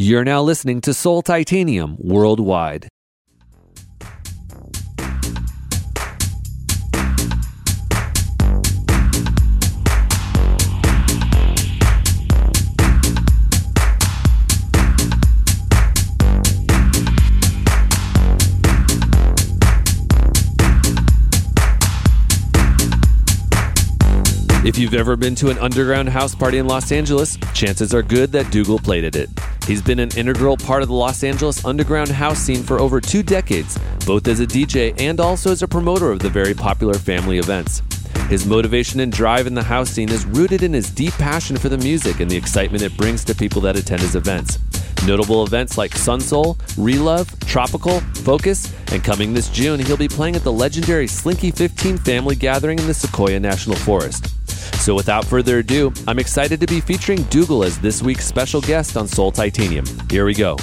You're now listening to Soul Titanium worldwide. If you've ever been to an underground house party in Los Angeles, chances are good that Dougal played at it. He's been an integral part of the Los Angeles underground house scene for over two decades, both as a DJ and also as a promoter of the very popular family events. His motivation and drive in the house scene is rooted in his deep passion for the music and the excitement it brings to people that attend his events. Notable events like Sunsoul, Relove, Tropical, Focus, and coming this June, he'll be playing at the legendary Slinky 15 family gathering in the Sequoia National Forest. So without further ado, I'm excited to be featuring Dougal as this week's special guest on Soul Titanium. Here we go.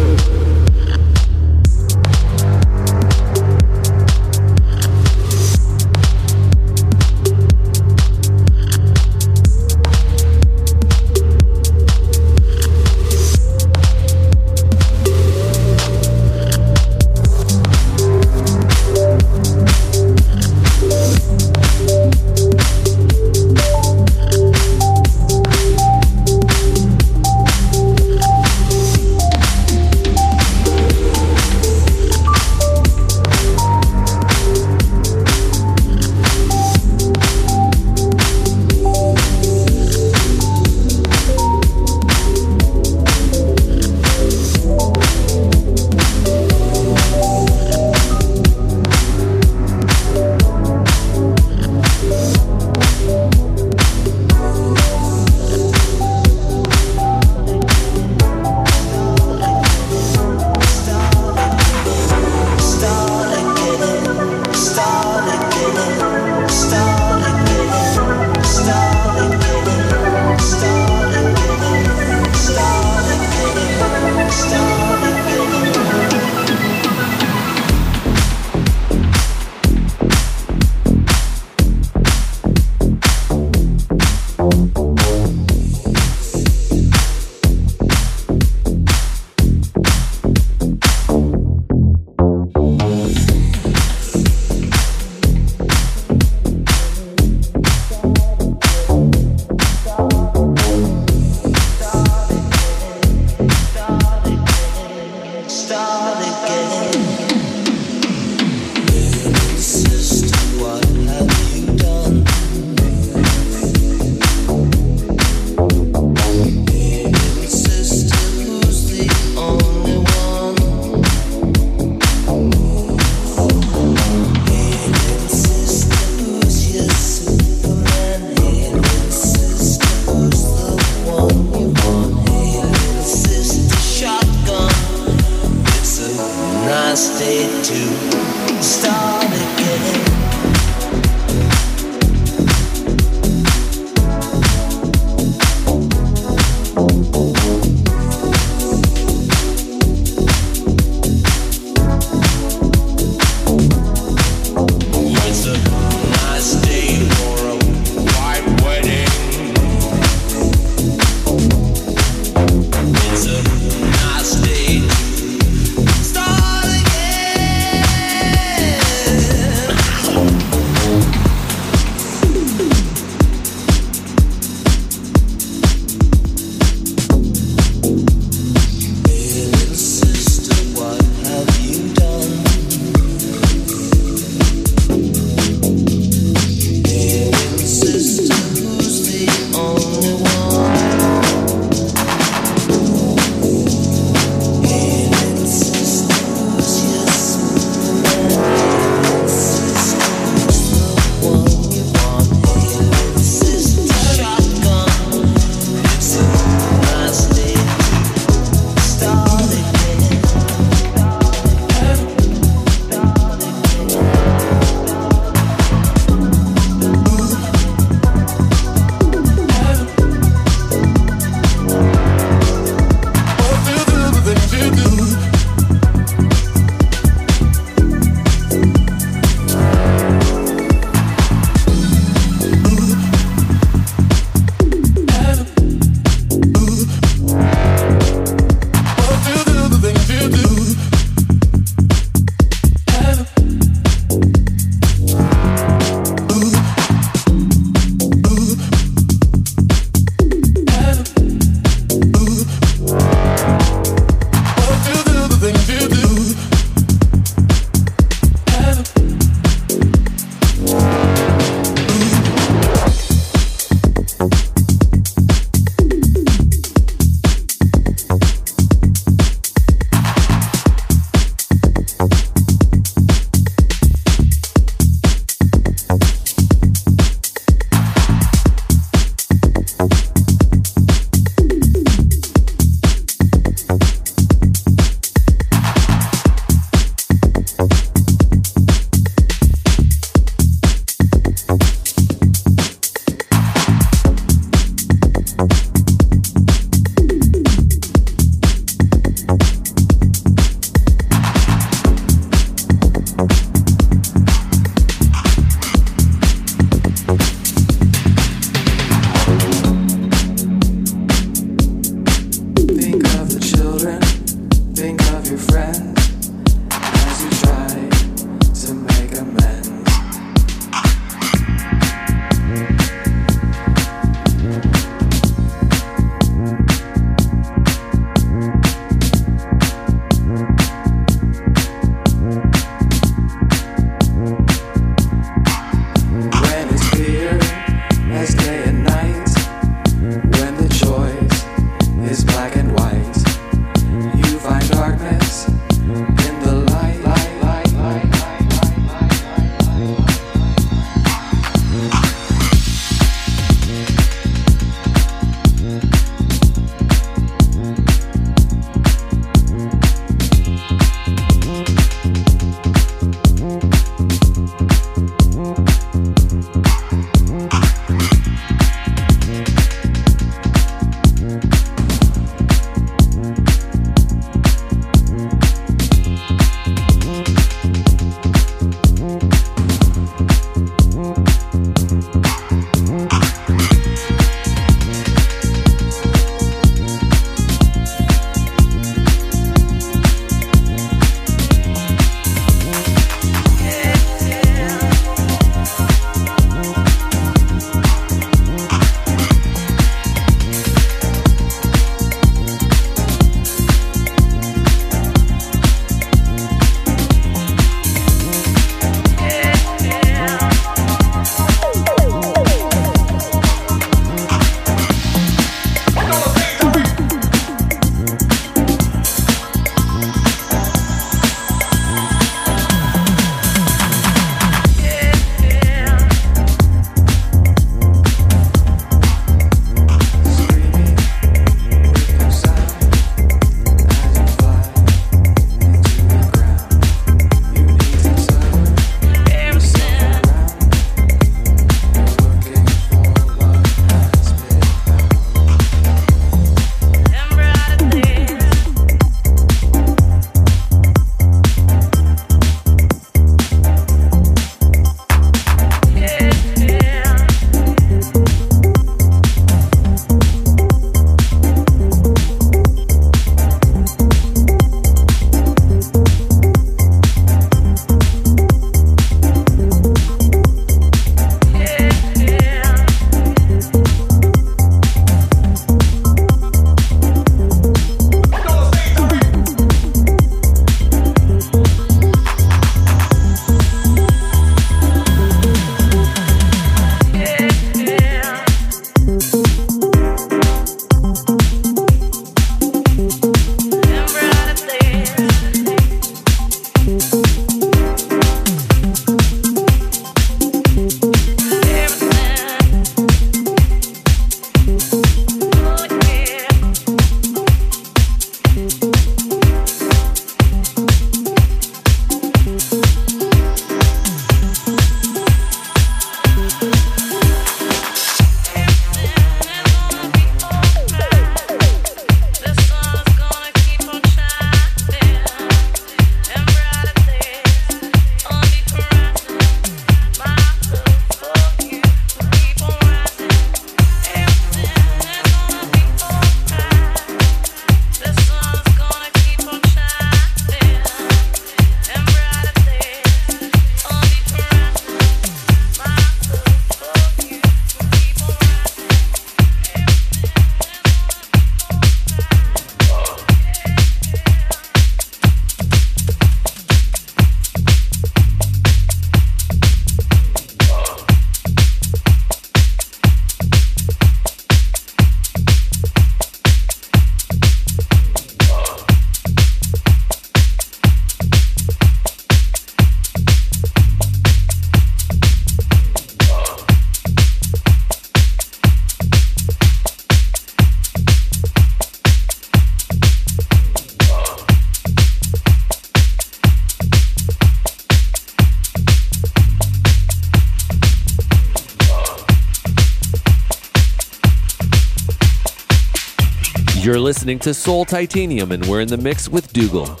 You're listening to Soul Titanium, and we're in the mix with Dougal.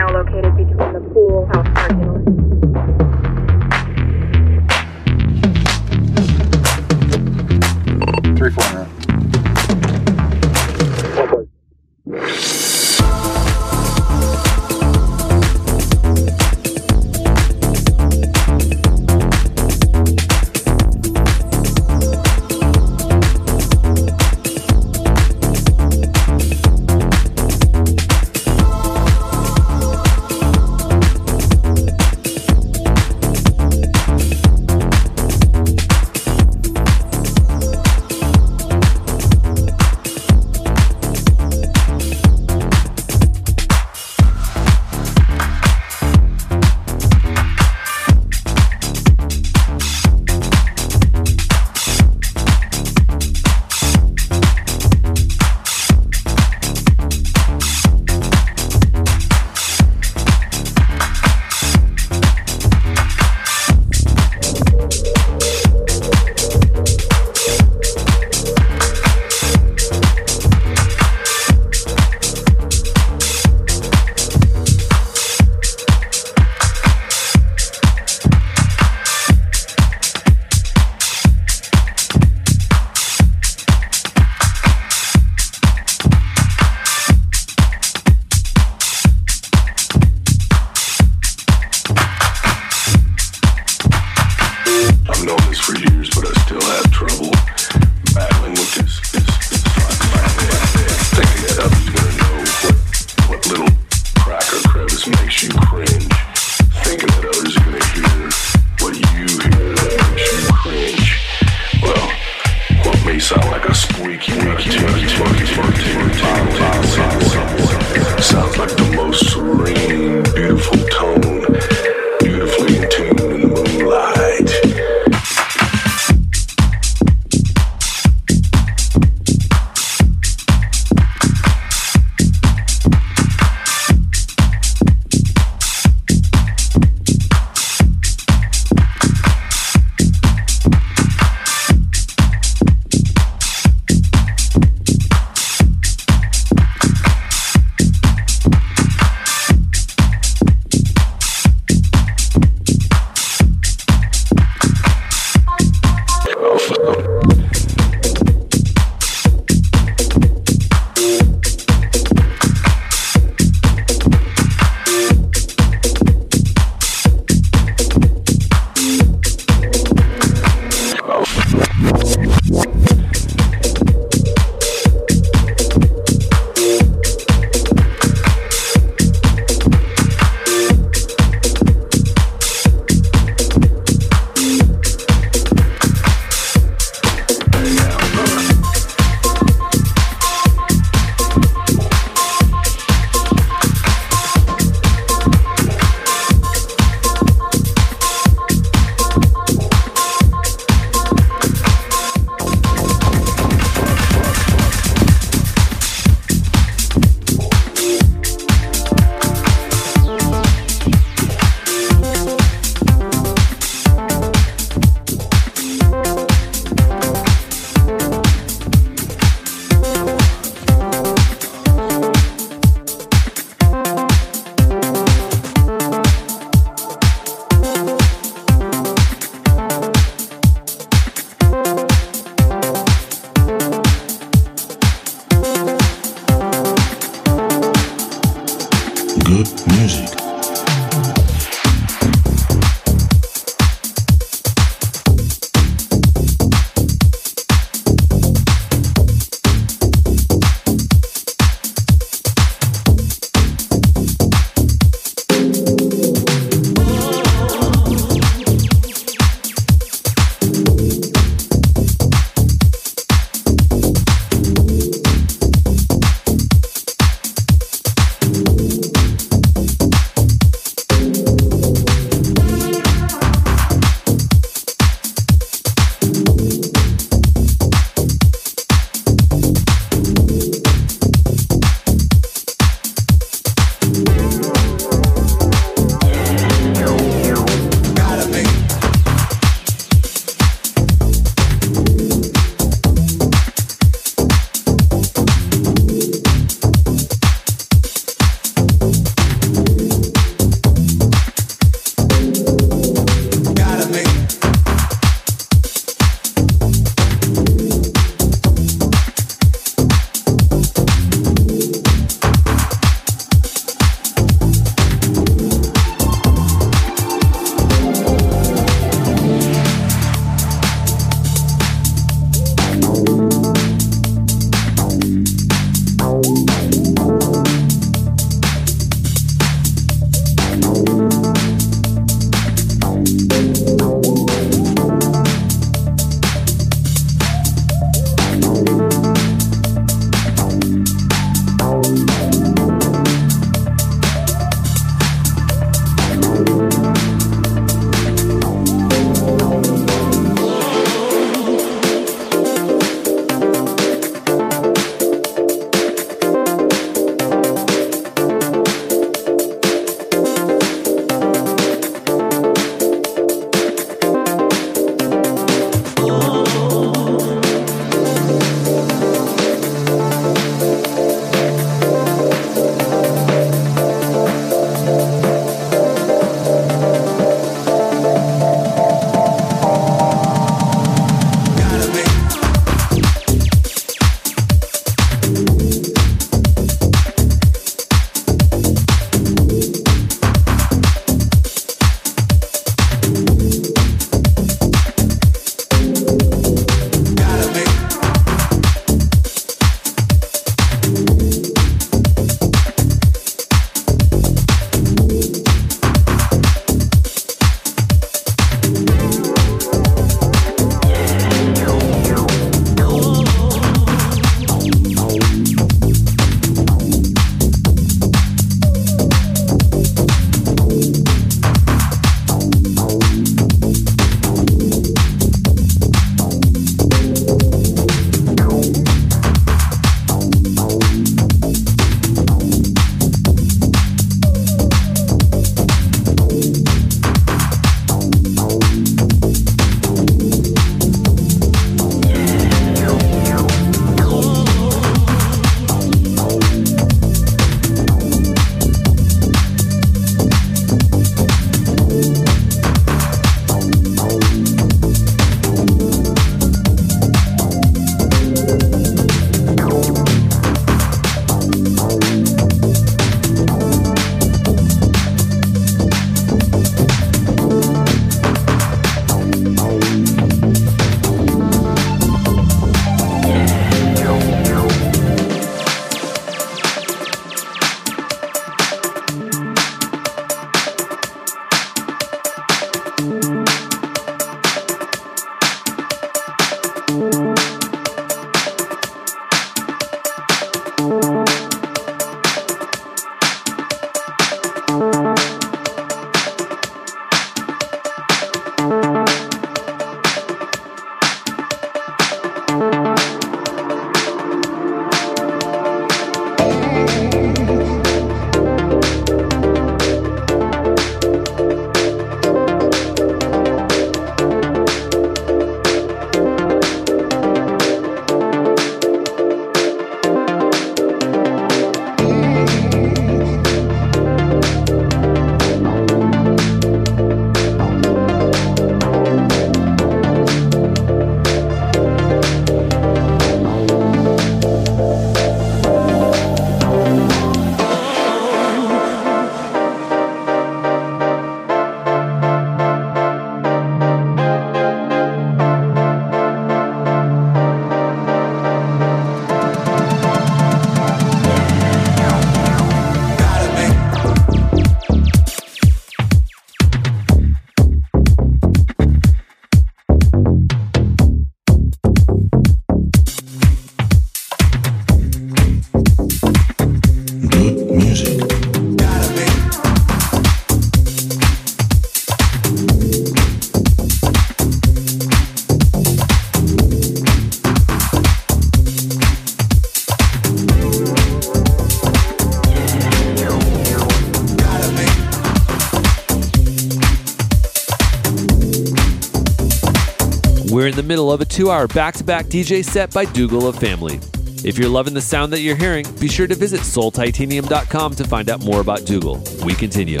We're in the middle of a two hour back to back DJ set by Dougal of Family. If you're loving the sound that you're hearing, be sure to visit soultitanium.com to find out more about Dougal. We continue.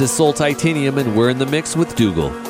Is Soul Titanium, and we're in the mix with Dougal.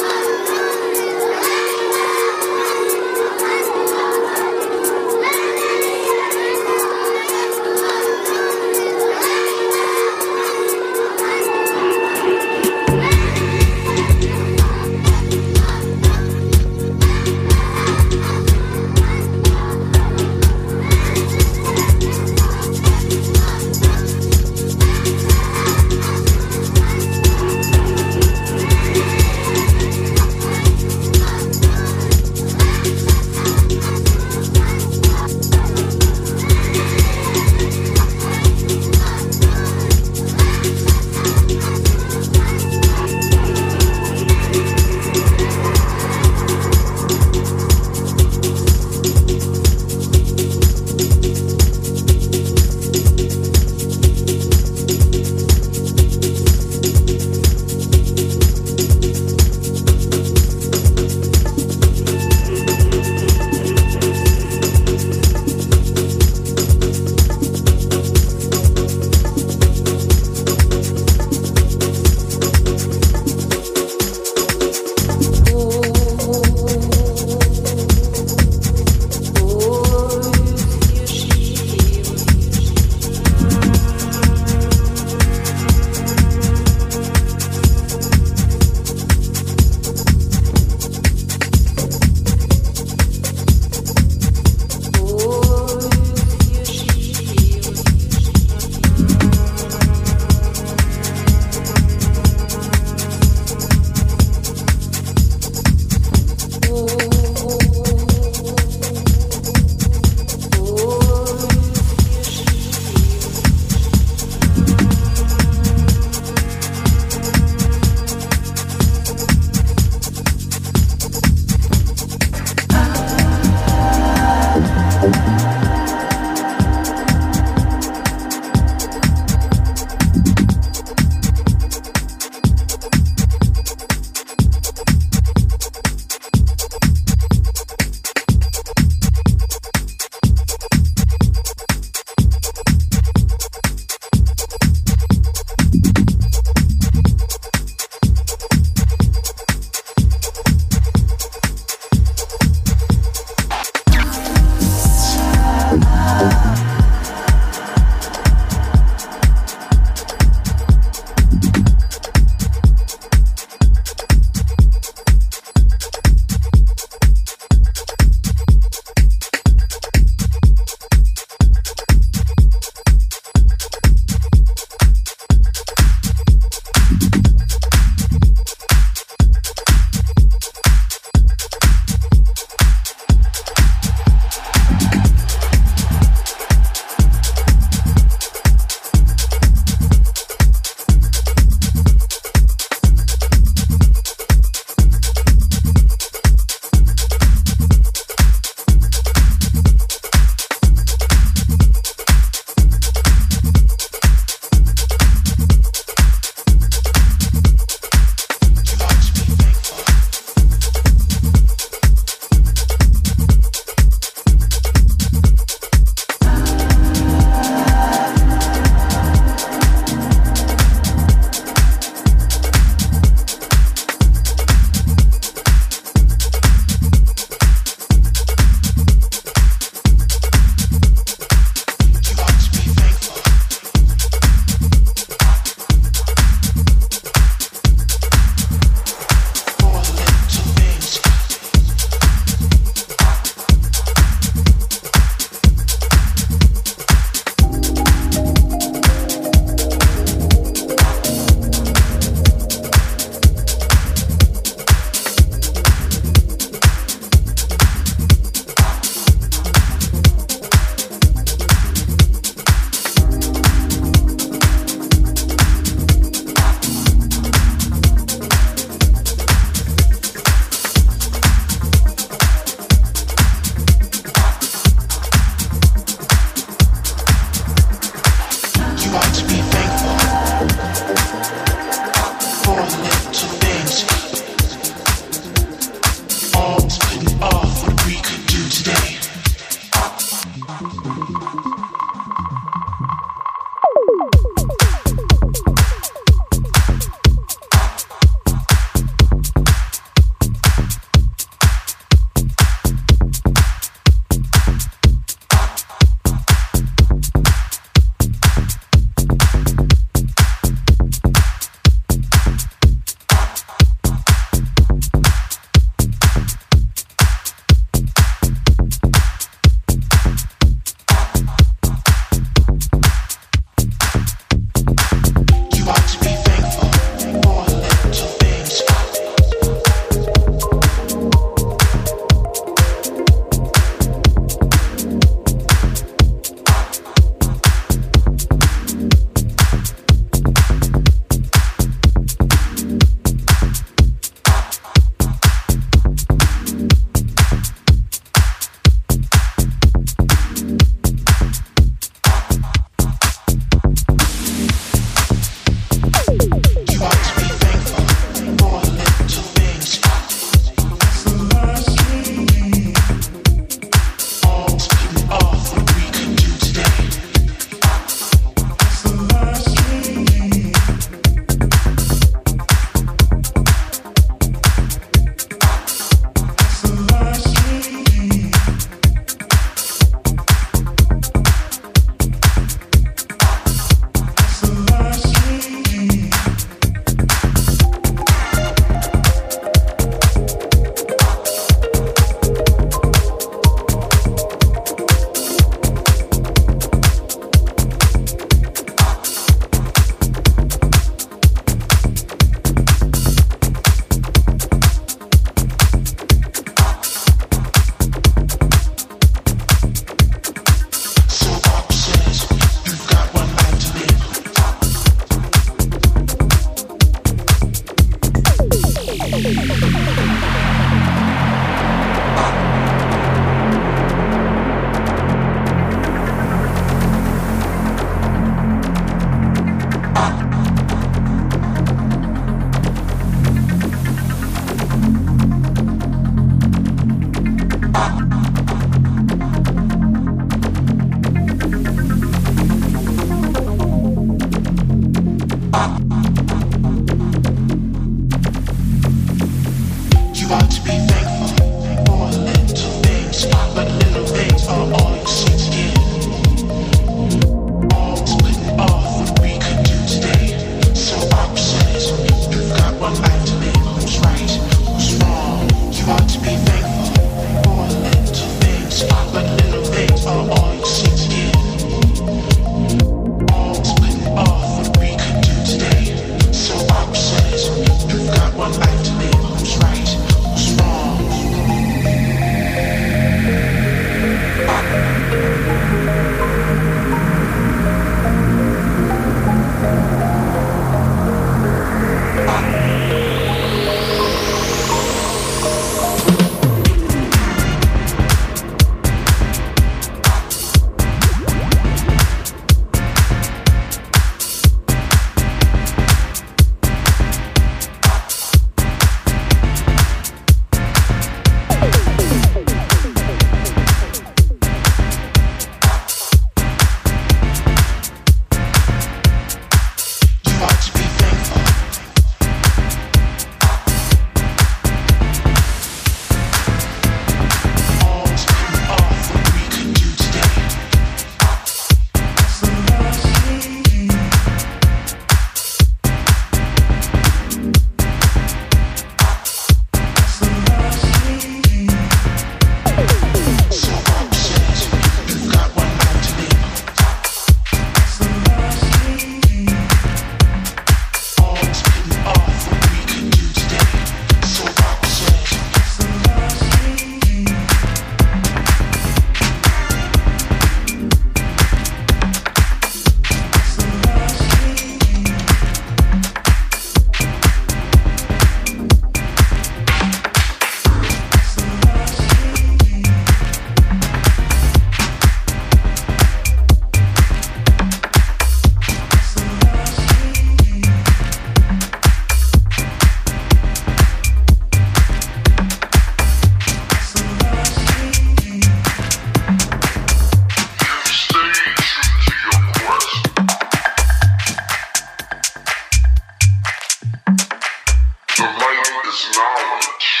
power.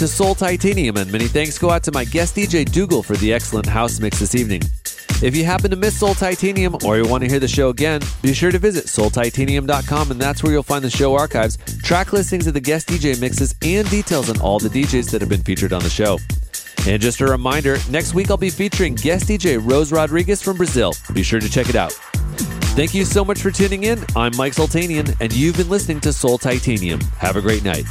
To Soul Titanium, and many thanks go out to my guest DJ Dougal for the excellent house mix this evening. If you happen to miss Soul Titanium or you want to hear the show again, be sure to visit soultitanium.com, and that's where you'll find the show archives, track listings of the guest DJ mixes, and details on all the DJs that have been featured on the show. And just a reminder, next week I'll be featuring guest DJ Rose Rodriguez from Brazil. Be sure to check it out. Thank you so much for tuning in. I'm Mike Soultanian, and you've been listening to Soul Titanium. Have a great night.